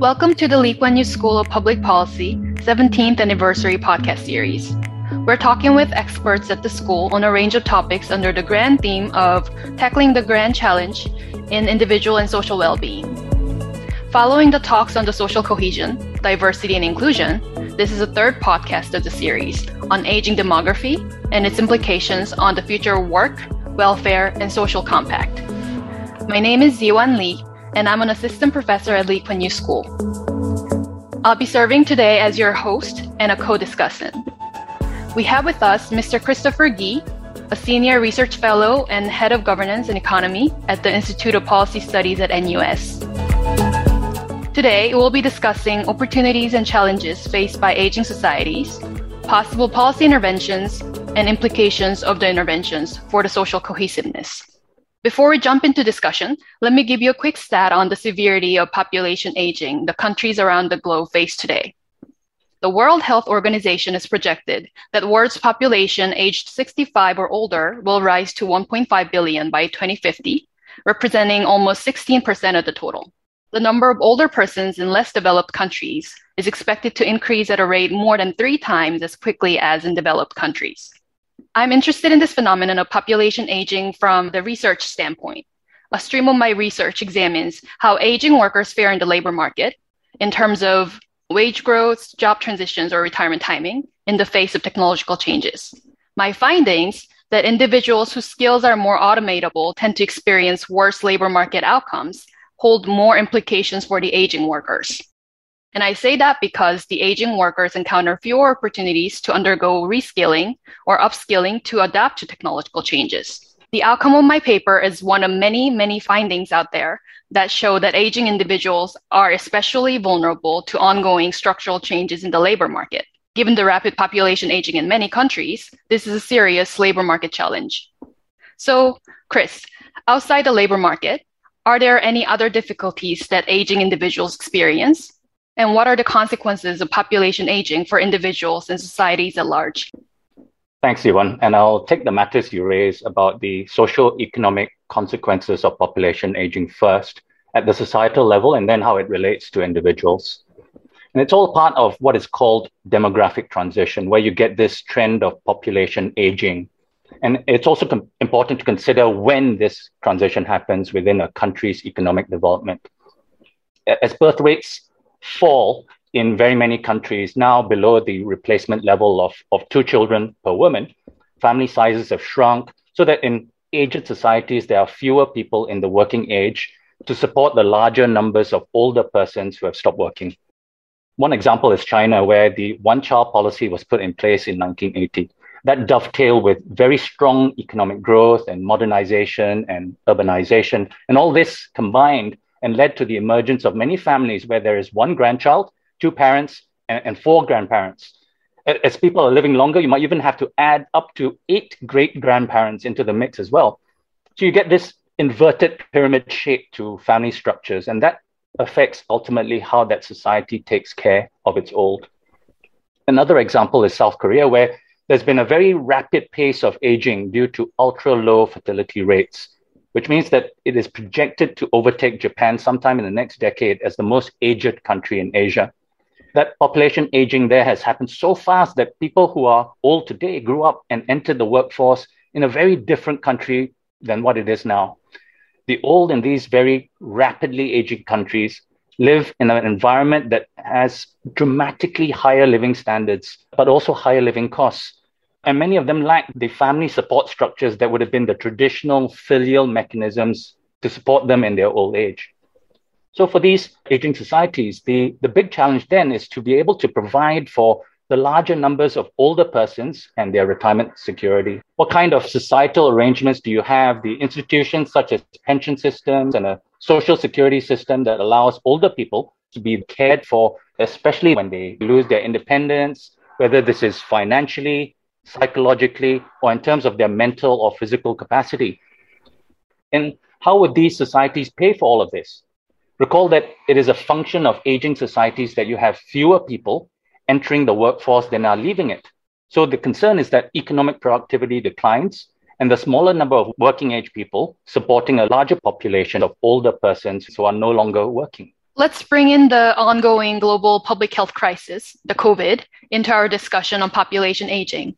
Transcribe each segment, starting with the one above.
Welcome to the Lee Kuan Yew School of Public Policy 17th Anniversary podcast series. We're talking with experts at the school on a range of topics under the grand theme of tackling the grand challenge in individual and social well being. Following the talks on the social cohesion, diversity, and inclusion, this is the third podcast of the series on aging demography and its implications on the future of work, welfare, and social compact. My name is Zeewan Lee, and I'm an assistant professor at Lee Kuan Yew School. I'll be serving today as your host and a co-discussant. We have with us Mr. Christopher Gee, a senior research fellow and head of governance and economy at the Institute of Policy Studies at NUS. Today, we'll be discussing opportunities and challenges faced by aging societies, possible policy interventions, and implications of the interventions for the social cohesiveness. Before we jump into discussion, let me give you a quick stat on the severity of population aging the countries around the globe face today. The World Health Organization has projected that the world's population aged 65 or older will rise to 1.5 billion by 2050, representing almost 16% of the total the number of older persons in less developed countries is expected to increase at a rate more than three times as quickly as in developed countries. I'm interested in this phenomenon of population aging from the research standpoint. A stream of my research examines how aging workers fare in the labor market in terms of wage growth, job transitions, or retirement timing in the face of technological changes. My findings that individuals whose skills are more automatable tend to experience worse labor market outcomes hold more implications for the aging workers. And I say that because the aging workers encounter fewer opportunities to undergo reskilling or upskilling to adapt to technological changes. The outcome of my paper is one of many, many findings out there that show that aging individuals are especially vulnerable to ongoing structural changes in the labor market. Given the rapid population aging in many countries, this is a serious labor market challenge. So, Chris, outside the labor market, are there any other difficulties that aging individuals experience? And what are the consequences of population aging for individuals and societies at large? Thanks, Zeewan. And I'll take the matters you raise about the social economic consequences of population aging first at the societal level and then how it relates to individuals. And it's all part of what is called demographic transition, where you get this trend of population aging and it's also com- important to consider when this transition happens within a country's economic development. As birth rates fall in very many countries, now below the replacement level of, of two children per woman, family sizes have shrunk so that in aged societies, there are fewer people in the working age to support the larger numbers of older persons who have stopped working. One example is China, where the one child policy was put in place in 1980 that dovetail with very strong economic growth and modernization and urbanization. And all this combined and led to the emergence of many families where there is one grandchild, two parents, and, and four grandparents. As people are living longer, you might even have to add up to eight great grandparents into the mix as well. So you get this inverted pyramid shape to family structures, and that affects ultimately how that society takes care of its old. Another example is South Korea, where there's been a very rapid pace of aging due to ultra low fertility rates, which means that it is projected to overtake Japan sometime in the next decade as the most aged country in Asia. That population aging there has happened so fast that people who are old today grew up and entered the workforce in a very different country than what it is now. The old in these very rapidly aging countries live in an environment that has dramatically higher living standards, but also higher living costs. And many of them lack the family support structures that would have been the traditional filial mechanisms to support them in their old age. So, for these aging societies, the, the big challenge then is to be able to provide for the larger numbers of older persons and their retirement security. What kind of societal arrangements do you have? The institutions such as pension systems and a social security system that allows older people to be cared for, especially when they lose their independence, whether this is financially, psychologically, or in terms of their mental or physical capacity. And how would these societies pay for all of this? Recall that it is a function of aging societies that you have fewer people entering the workforce than are leaving it. So the concern is that economic productivity declines and the smaller number of working age people supporting a larger population of older persons who are no longer working. Let's bring in the ongoing global public health crisis, the COVID, into our discussion on population aging.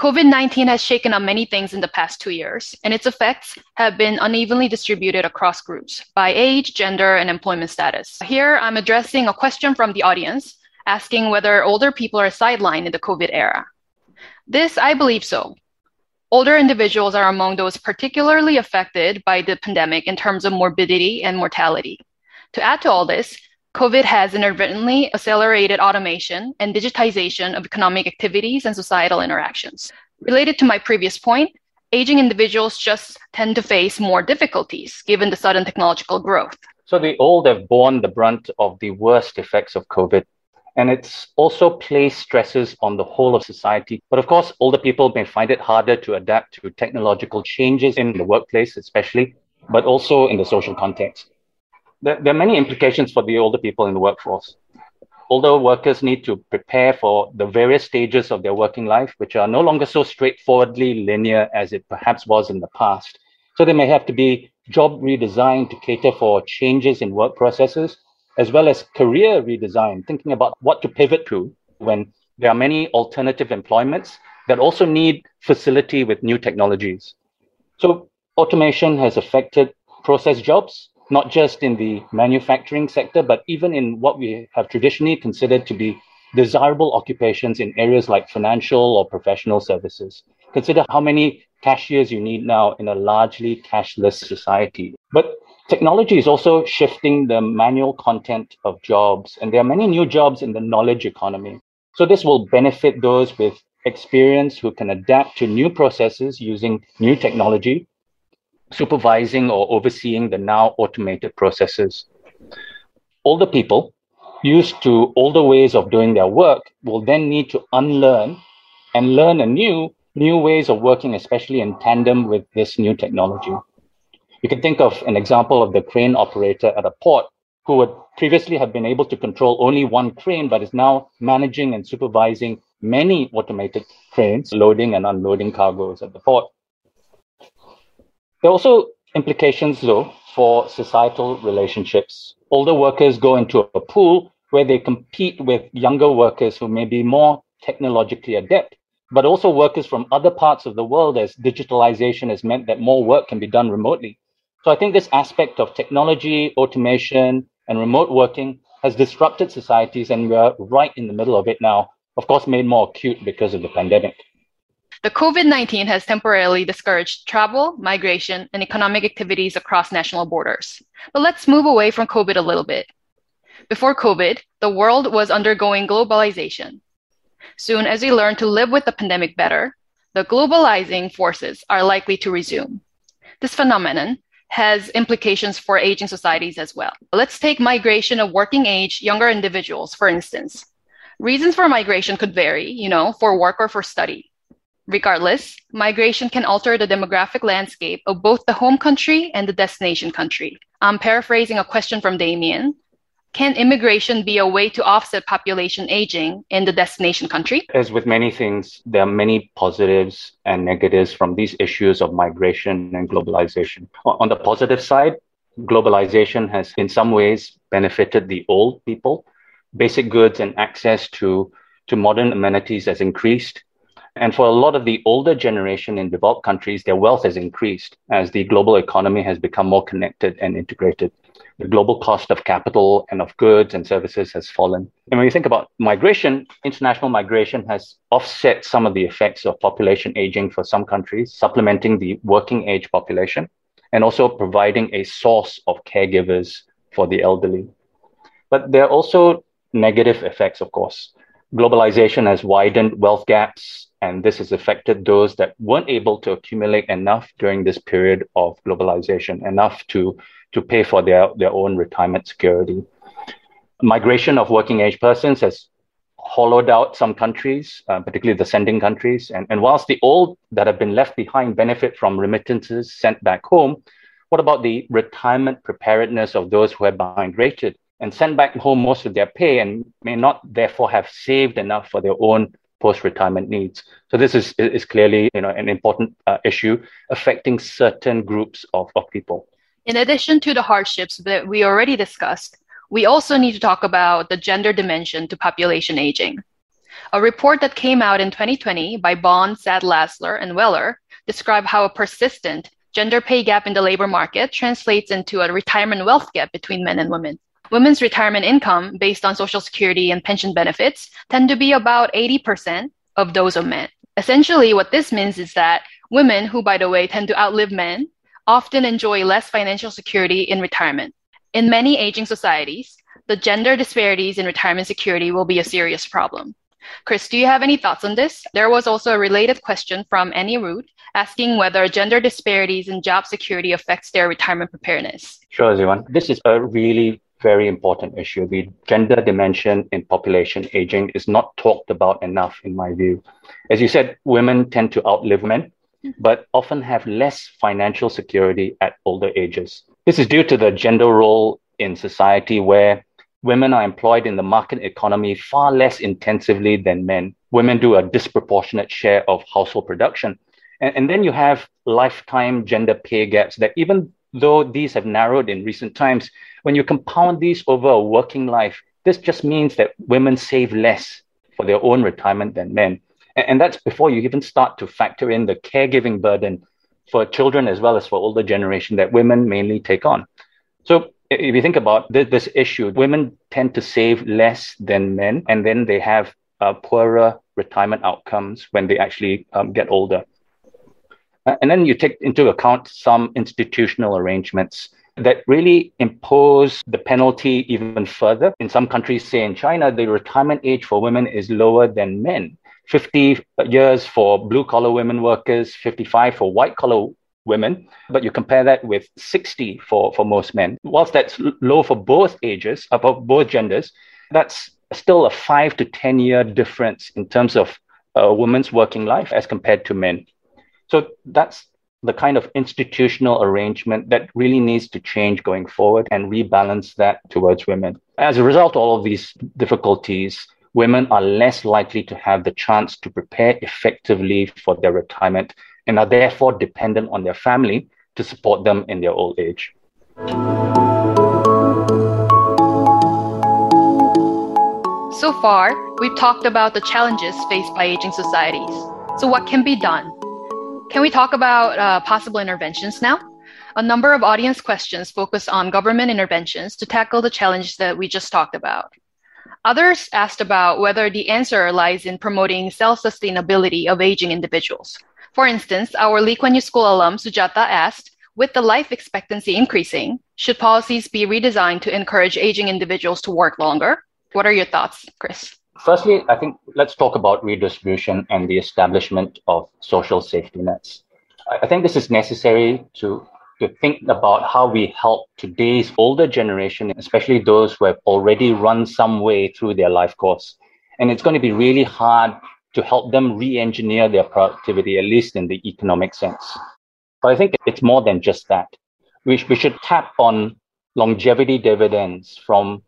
COVID 19 has shaken up many things in the past two years, and its effects have been unevenly distributed across groups by age, gender, and employment status. Here, I'm addressing a question from the audience asking whether older people are sidelined in the COVID era. This, I believe so. Older individuals are among those particularly affected by the pandemic in terms of morbidity and mortality. To add to all this, COVID has inadvertently accelerated automation and digitization of economic activities and societal interactions. Related to my previous point, aging individuals just tend to face more difficulties given the sudden technological growth. So the old have borne the brunt of the worst effects of COVID. And it's also placed stresses on the whole of society. But of course, older people may find it harder to adapt to technological changes in the workplace, especially, but also in the social context there, there are many implications for the older people in the workforce. Older workers need to prepare for the various stages of their working life, which are no longer so straightforwardly linear as it perhaps was in the past. So they may have to be job redesigned to cater for changes in work processes, as well as career redesign, thinking about what to pivot to when there are many alternative employments that also need facility with new technologies. So automation has affected process jobs, not just in the manufacturing sector, but even in what we have traditionally considered to be desirable occupations in areas like financial or professional services. Consider how many cashiers you need now in a largely cashless society. But technology is also shifting the manual content of jobs, and there are many new jobs in the knowledge economy. So this will benefit those with experience who can adapt to new processes using new technology supervising or overseeing the now automated processes. Older people used to older ways of doing their work will then need to unlearn and learn anew new ways of working, especially in tandem with this new technology. You can think of an example of the crane operator at a port who would previously have been able to control only one crane, but is now managing and supervising many automated cranes loading and unloading cargoes at the port. There are also implications, though, for societal relationships. Older workers go into a pool where they compete with younger workers who may be more technologically adept, but also workers from other parts of the world as digitalization has meant that more work can be done remotely. So I think this aspect of technology, automation, and remote working has disrupted societies, and we're right in the middle of it now, of course, made more acute because of the pandemic. The COVID 19 has temporarily discouraged travel, migration, and economic activities across national borders. But let's move away from COVID a little bit. Before COVID, the world was undergoing globalization. Soon as we learn to live with the pandemic better, the globalizing forces are likely to resume. This phenomenon has implications for aging societies as well. Let's take migration of working age younger individuals, for instance. Reasons for migration could vary, you know, for work or for study. Regardless, migration can alter the demographic landscape of both the home country and the destination country. I'm paraphrasing a question from Damien. Can immigration be a way to offset population aging in the destination country? As with many things, there are many positives and negatives from these issues of migration and globalization. On the positive side, globalization has in some ways benefited the old people. Basic goods and access to, to modern amenities has increased and for a lot of the older generation in developed countries, their wealth has increased as the global economy has become more connected and integrated. The global cost of capital and of goods and services has fallen. And when you think about migration, international migration has offset some of the effects of population aging for some countries, supplementing the working age population, and also providing a source of caregivers for the elderly. But there are also negative effects, of course. Globalization has widened wealth gaps and this has affected those that weren't able to accumulate enough during this period of globalization, enough to, to pay for their, their own retirement security. Migration of working age persons has hollowed out some countries, uh, particularly the sending countries. And, and whilst the old that have been left behind benefit from remittances sent back home, what about the retirement preparedness of those who have migrated and sent back home most of their pay and may not therefore have saved enough for their own post-retirement needs. So this is is clearly you know an important uh, issue affecting certain groups of, of people. In addition to the hardships that we already discussed, we also need to talk about the gender dimension to population aging. A report that came out in 2020 by Bond, Saad-Lessler, and Weller described how a persistent gender pay gap in the labor market translates into a retirement wealth gap between men and women. Women's retirement income based on Social Security and pension benefits tend to be about 80% of those of men. Essentially, what this means is that women, who by the way tend to outlive men, often enjoy less financial security in retirement. In many aging societies, the gender disparities in retirement security will be a serious problem. Chris, do you have any thoughts on this? There was also a related question from Annie Root asking whether gender disparities in job security affects their retirement preparedness. Sure, everyone. This is a really very important issue. The gender dimension in population aging is not talked about enough, in my view. As you said, women tend to outlive men, mm-hmm. but often have less financial security at older ages. This is due to the gender role in society where women are employed in the market economy far less intensively than men. Women do a disproportionate share of household production. And, and then you have lifetime gender pay gaps that even though these have narrowed in recent times, when you compound these over a working life, this just means that women save less for their own retirement than men. And, that's before you even start to factor in the caregiving burden for children as well as for older generation that women mainly take on. So if you think about this, this issue, women tend to save less than men, and then they have uh, poorer retirement outcomes when they actually um, get older. Uh, and then you take into account some institutional arrangements that really impose the penalty even further. In some countries, say in China, the retirement age for women is lower than men. 50 years for blue collar women workers, 55 for white collar women, but you compare that with 60 for, for most men. Whilst that's low for both ages, uh, both genders, that's still a five to 10 year difference in terms of a woman's working life as compared to men. So that's the kind of institutional arrangement that really needs to change going forward and rebalance that towards women. As a result of all of these difficulties, women are less likely to have the chance to prepare effectively for their retirement and are therefore dependent on their family to support them in their old age. So far, we've talked about the challenges faced by aging societies. So, what can be done? Can we talk about uh, possible interventions now? A number of audience questions focus on government interventions to tackle the challenges that we just talked about. Others asked about whether the answer lies in promoting self sustainability of aging individuals. For instance, our Lee Kuan Yew School alum Sujata asked, with the life expectancy increasing, should policies be redesigned to encourage aging individuals to work longer? What are your thoughts, Chris? Firstly, I think let's talk about redistribution and the establishment of social safety nets. I think this is necessary to, to think about how we help today's older generation, especially those who have already run some way through their life course. And it's going to be really hard to help them re-engineer their productivity, at least in the economic sense. But I think it's more than just that. We, we should tap on longevity dividends from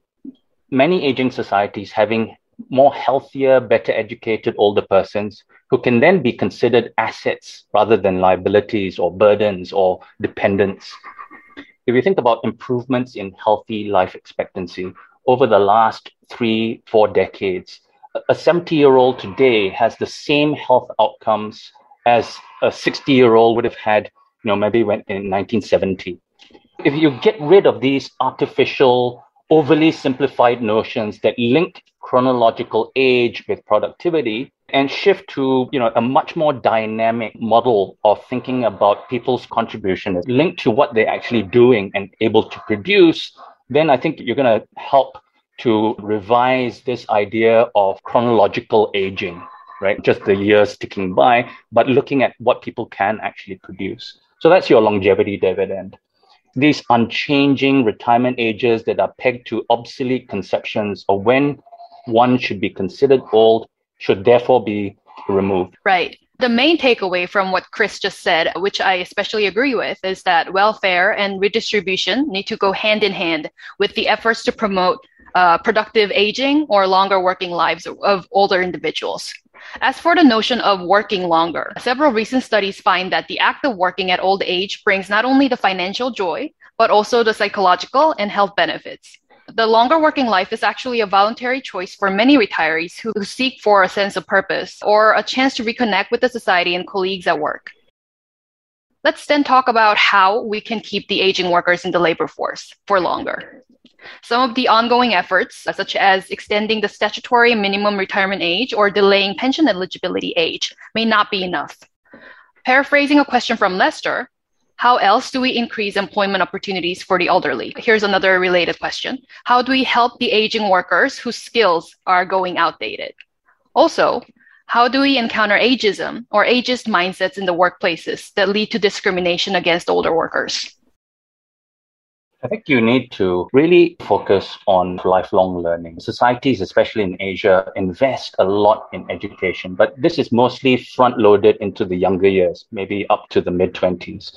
many aging societies having more healthier, better educated older persons who can then be considered assets rather than liabilities or burdens or dependents. If you think about improvements in healthy life expectancy over the last three, four decades, a 70 year old today has the same health outcomes as a 60 year old would have had, you know, maybe when in 1970. If you get rid of these artificial, overly simplified notions that link chronological age with productivity and shift to you know a much more dynamic model of thinking about people's contribution linked to what they're actually doing and able to produce then i think you're going to help to revise this idea of chronological aging, right? Just the years ticking by, but looking at what people can actually produce. So that's your longevity dividend. These unchanging retirement ages that are pegged to obsolete conceptions of when one should be considered old should therefore be removed. Right. The main takeaway from what Chris just said, which I especially agree with, is that welfare and redistribution need to go hand in hand with the efforts to promote uh, productive aging or longer working lives of older individuals. As for the notion of working longer, several recent studies find that the act of working at old age brings not only the financial joy, but also the psychological and health benefits. The longer working life is actually a voluntary choice for many retirees who seek for a sense of purpose or a chance to reconnect with the society and colleagues at work. Let's then talk about how we can keep the aging workers in the labor force for longer. Some of the ongoing efforts, such as extending the statutory minimum retirement age or delaying pension eligibility age, may not be enough. Paraphrasing a question from Lester, how else do we increase employment opportunities for the elderly? Here's another related question. How do we help the aging workers whose skills are going outdated? Also, how do we encounter ageism or ageist mindsets in the workplaces that lead to discrimination against older workers? I think you need to really focus on lifelong learning. Societies, especially in Asia, invest a lot in education, but this is mostly front loaded into the younger years, maybe up to the mid 20s.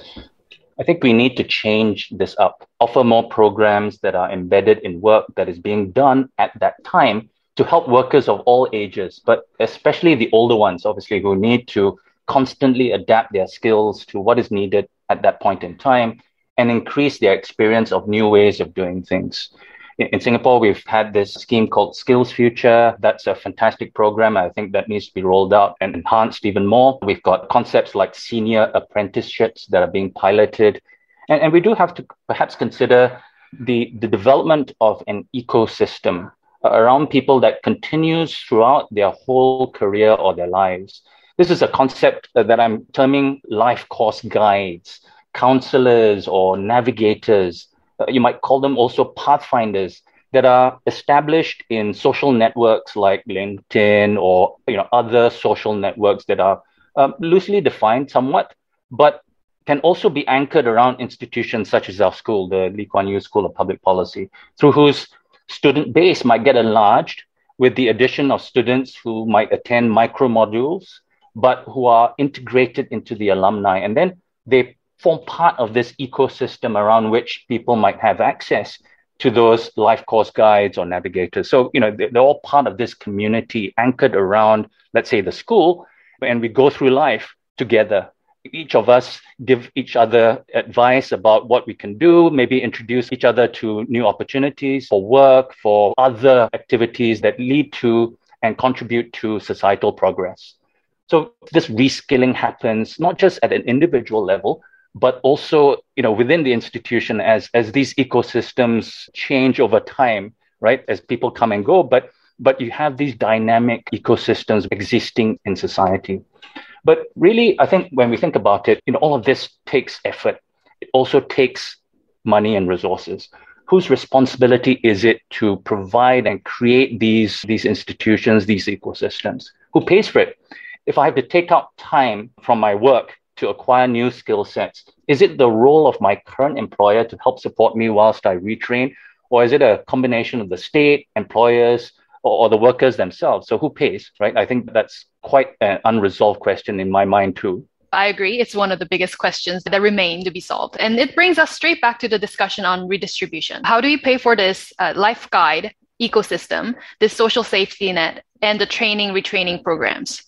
I think we need to change this up, offer more programs that are embedded in work that is being done at that time to help workers of all ages, but especially the older ones, obviously, who need to constantly adapt their skills to what is needed at that point in time and increase their experience of new ways of doing things. In, in Singapore, we've had this scheme called SkillsFuture. That's a fantastic program. I think that needs to be rolled out and enhanced even more. We've got concepts like senior apprenticeships that are being piloted. And, and we do have to perhaps consider the, the development of an ecosystem around people that continues throughout their whole career or their lives. This is a concept that I'm terming life course guides counselors or navigators. Uh, you might call them also pathfinders that are established in social networks like LinkedIn or you know other social networks that are um, loosely defined somewhat, but can also be anchored around institutions such as our school, the Lee Kuan Yew School of Public Policy, through whose student base might get enlarged with the addition of students who might attend micro modules, but who are integrated into the alumni. And then they form part of this ecosystem around which people might have access to those life course guides or navigators. So, you know, they're all part of this community anchored around, let's say, the school, and we go through life together. Each of us give each other advice about what we can do, maybe introduce each other to new opportunities for work, for other activities that lead to and contribute to societal progress. So this reskilling happens not just at an individual level, but also you know within the institution as as these ecosystems change over time right as people come and go but but you have these dynamic ecosystems existing in society. But really i think when we think about it you know all of this takes effort. It also takes money and resources. Whose responsibility is it to provide and create these these institutions these ecosystems? Who pays for it? If i have to take out time from my work to acquire new skill sets? Is it the role of my current employer to help support me whilst I retrain? Or is it a combination of the state, employers, or, or the workers themselves? So who pays, right? I think that's quite an unresolved question in my mind, too. I agree. It's one of the biggest questions that remain to be solved. And it brings us straight back to the discussion on redistribution. How do we pay for this uh, life guide ecosystem, this social safety net, and the training retraining programs?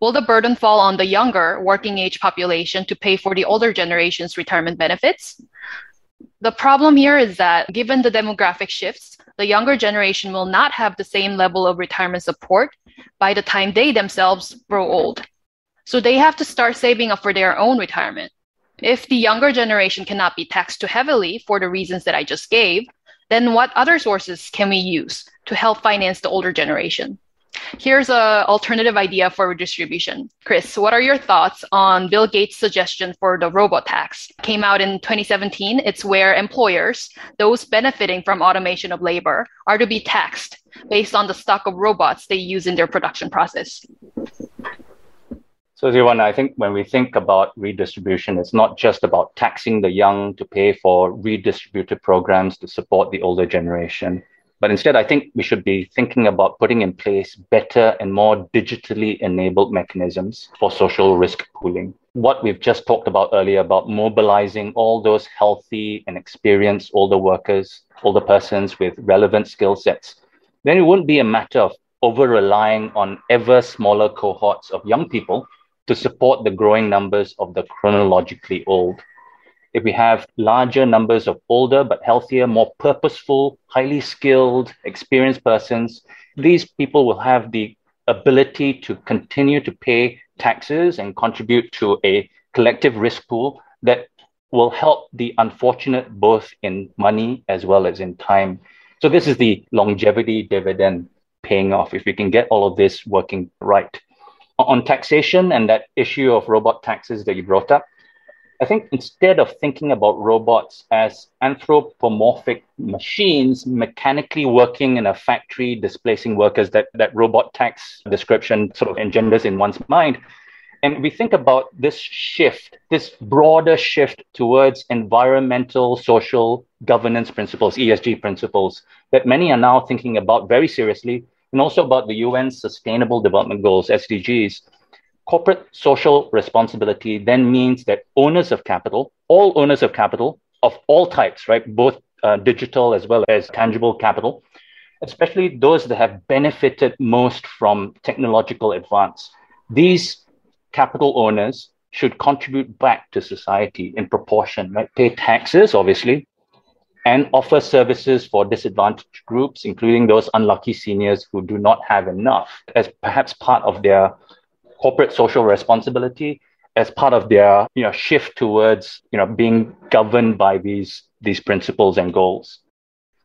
Will the burden fall on the younger working age population to pay for the older generation's retirement benefits? The problem here is that given the demographic shifts, the younger generation will not have the same level of retirement support by the time they themselves grow old. So they have to start saving up for their own retirement. If the younger generation cannot be taxed too heavily for the reasons that I just gave, then what other sources can we use to help finance the older generation? Here's an alternative idea for redistribution. Chris, what are your thoughts on Bill Gates' suggestion for the robot tax? Came out in 2017. It's where employers, those benefiting from automation of labor, are to be taxed based on the stock of robots they use in their production process. So, Zeewan, I think when we think about redistribution, it's not just about taxing the young to pay for redistributed programs to support the older generation. But instead, I think we should be thinking about putting in place better and more digitally enabled mechanisms for social risk pooling. What we've just talked about earlier about mobilizing all those healthy and experienced older workers, older persons with relevant skill sets, then it wouldn't be a matter of over relying on ever smaller cohorts of young people to support the growing numbers of the chronologically old if we have larger numbers of older but healthier, more purposeful, highly skilled, experienced persons, these people will have the ability to continue to pay taxes and contribute to a collective risk pool that will help the unfortunate both in money as well as in time. So, this is the longevity dividend paying off if we can get all of this working right. On taxation and that issue of robot taxes that you brought up, I think instead of thinking about robots as anthropomorphic machines mechanically working in a factory, displacing workers, that, that robot tax description sort of engenders in one's mind. And we think about this shift, this broader shift towards environmental, social governance principles, ESG principles, that many are now thinking about very seriously, and also about the UN Sustainable Development Goals, SDGs, corporate social responsibility then means that owners of capital, all owners of capital of all types, right, both uh, digital as well as tangible capital, especially those that have benefited most from technological advance, these capital owners should contribute back to society in proportion, right? Pay taxes, obviously, and offer services for disadvantaged groups, including those unlucky seniors who do not have enough, as perhaps part of their corporate social responsibility as part of their you know shift towards you know being governed by these these principles and goals.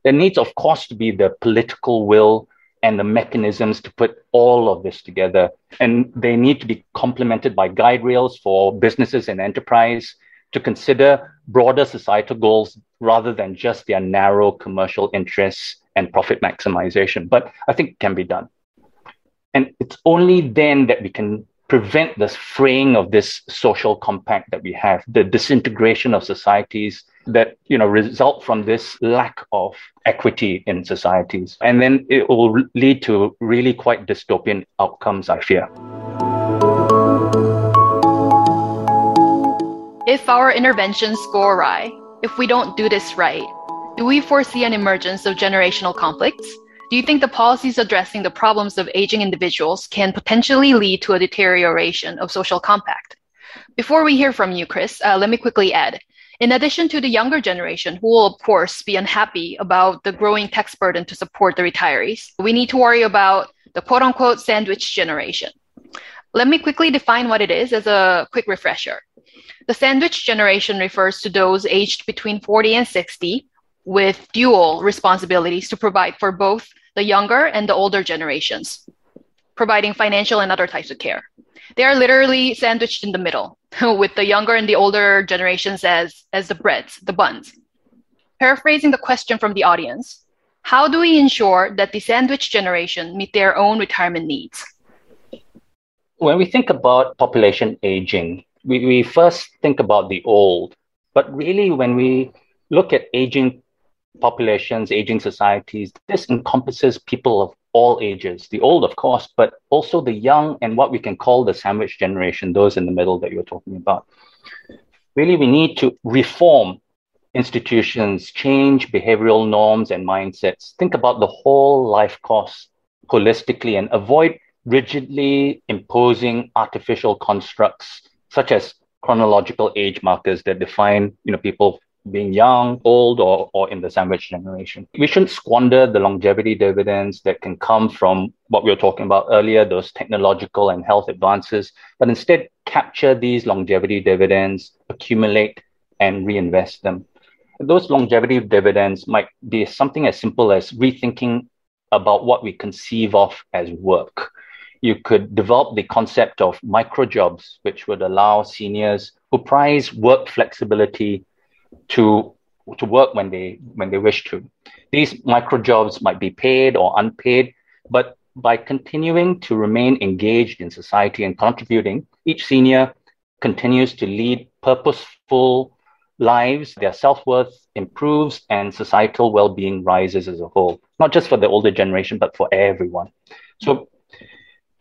There needs of course to be the political will and the mechanisms to put all of this together. And they need to be complemented by guide rails for businesses and enterprise to consider broader societal goals rather than just their narrow commercial interests and profit maximization. But i think it can be done and it's only then that we can prevent this fraying of this social compact that we have, the disintegration of societies that you know result from this lack of equity in societies. And then it will lead to really quite dystopian outcomes, I fear. If our interventions go awry, if we don't do this right, do we foresee an emergence of generational conflicts? Do you think the policies addressing the problems of aging individuals can potentially lead to a deterioration of social compact? Before we hear from you, Chris, uh, let me quickly add. In addition to the younger generation, who will, of course, be unhappy about the growing tax burden to support the retirees, we need to worry about the quote unquote sandwich generation. Let me quickly define what it is as a quick refresher. The sandwich generation refers to those aged between 40 and 60 with dual responsibilities to provide for both the younger and the older generations, providing financial and other types of care. They are literally sandwiched in the middle, with the younger and the older generations as, as the breads, the buns. Paraphrasing the question from the audience, how do we ensure that the sandwich generation meet their own retirement needs? When we think about population aging, we, we first think about the old, but really when we look at aging populations, aging societies. This encompasses people of all ages, the old, of course, but also the young and what we can call the sandwich generation, those in the middle that you're talking about. Really, we need to reform institutions, change behavioral norms and mindsets, think about the whole life course holistically and avoid rigidly imposing artificial constructs such as chronological age markers that define you know people being young, old, or, or in the sandwich generation. We shouldn't squander the longevity dividends that can come from what we were talking about earlier, those technological and health advances, but instead capture these longevity dividends, accumulate, and reinvest them. Those longevity dividends might be something as simple as rethinking about what we conceive of as work. You could develop the concept of micro jobs, which would allow seniors who prize work flexibility to to work when they when they wish to. These micro jobs might be paid or unpaid, but by continuing to remain engaged in society and contributing, each senior continues to lead purposeful lives, their self worth improves, and societal well being rises as a whole, not just for the older generation, but for everyone. So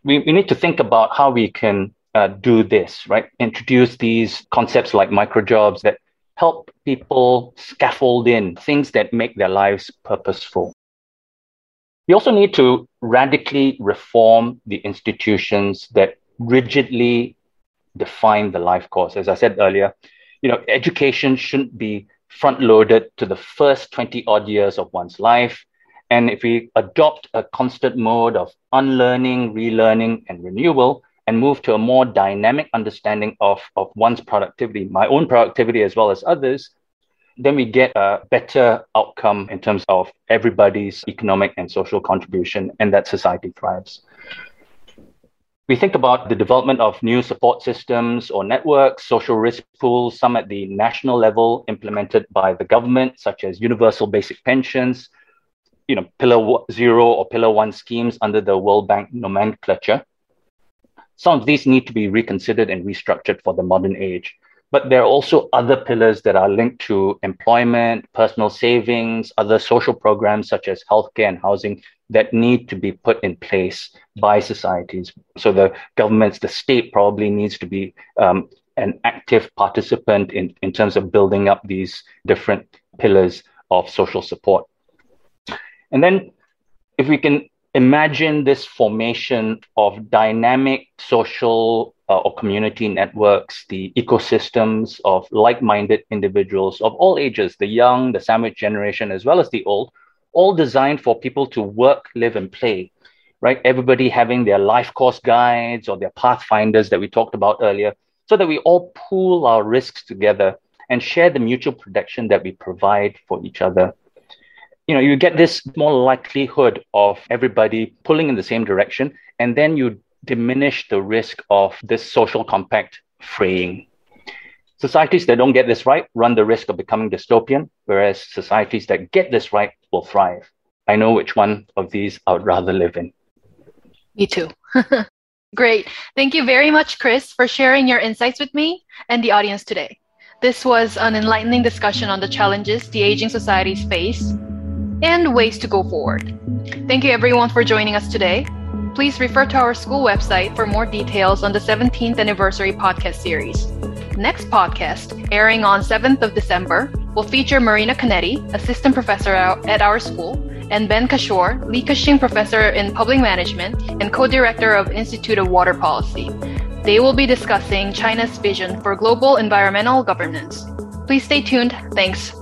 we, we need to think about how we can uh, do this, right? Introduce these concepts like micro jobs that help people scaffold in things that make their lives purposeful. We also need to radically reform the institutions that rigidly define the life course. As I said earlier, you know, education shouldn't be front loaded to the first 20 odd years of one's life. And if we adopt a constant mode of unlearning, relearning, and renewal, and move to a more dynamic understanding of, of one's productivity, my own productivity as well as others, then we get a better outcome in terms of everybody's economic and social contribution, and that society thrives. We think about the development of new support systems or networks, social risk pools, some at the national level implemented by the government, such as universal basic pensions, you know, pillar zero or pillar one schemes under the World Bank nomenclature. Some of these need to be reconsidered and restructured for the modern age. But there are also other pillars that are linked to employment, personal savings, other social programs such as healthcare and housing that need to be put in place by societies. So the governments, the state probably needs to be um, an active participant in, in terms of building up these different pillars of social support. And then if we can imagine this formation of dynamic social uh, or community networks, the ecosystems of like minded individuals of all ages, the young, the sandwich generation, as well as the old, all designed for people to work, live, and play, right? Everybody having their life course guides or their pathfinders that we talked about earlier, so that we all pool our risks together and share the mutual protection that we provide for each other. You know, you get this more likelihood of everybody pulling in the same direction, and then you diminish the risk of this social compact fraying. Societies that don't get this right run the risk of becoming dystopian, whereas societies that get this right will thrive. I know which one of these I would rather live in. Me too. Great. Thank you very much, Chris, for sharing your insights with me and the audience today. This was an enlightening discussion on the challenges the aging societies face and ways to go forward. Thank you, everyone, for joining us today. Please refer to our school website for more details on the 17th anniversary podcast series. Next podcast, airing on 7th of December, will feature Marina Kaneti, assistant professor at our school, and Ben Kashor, Li Ka-shing professor in public management and co-director of Institute of Water Policy. They will be discussing China's vision for global environmental governance. Please stay tuned. Thanks.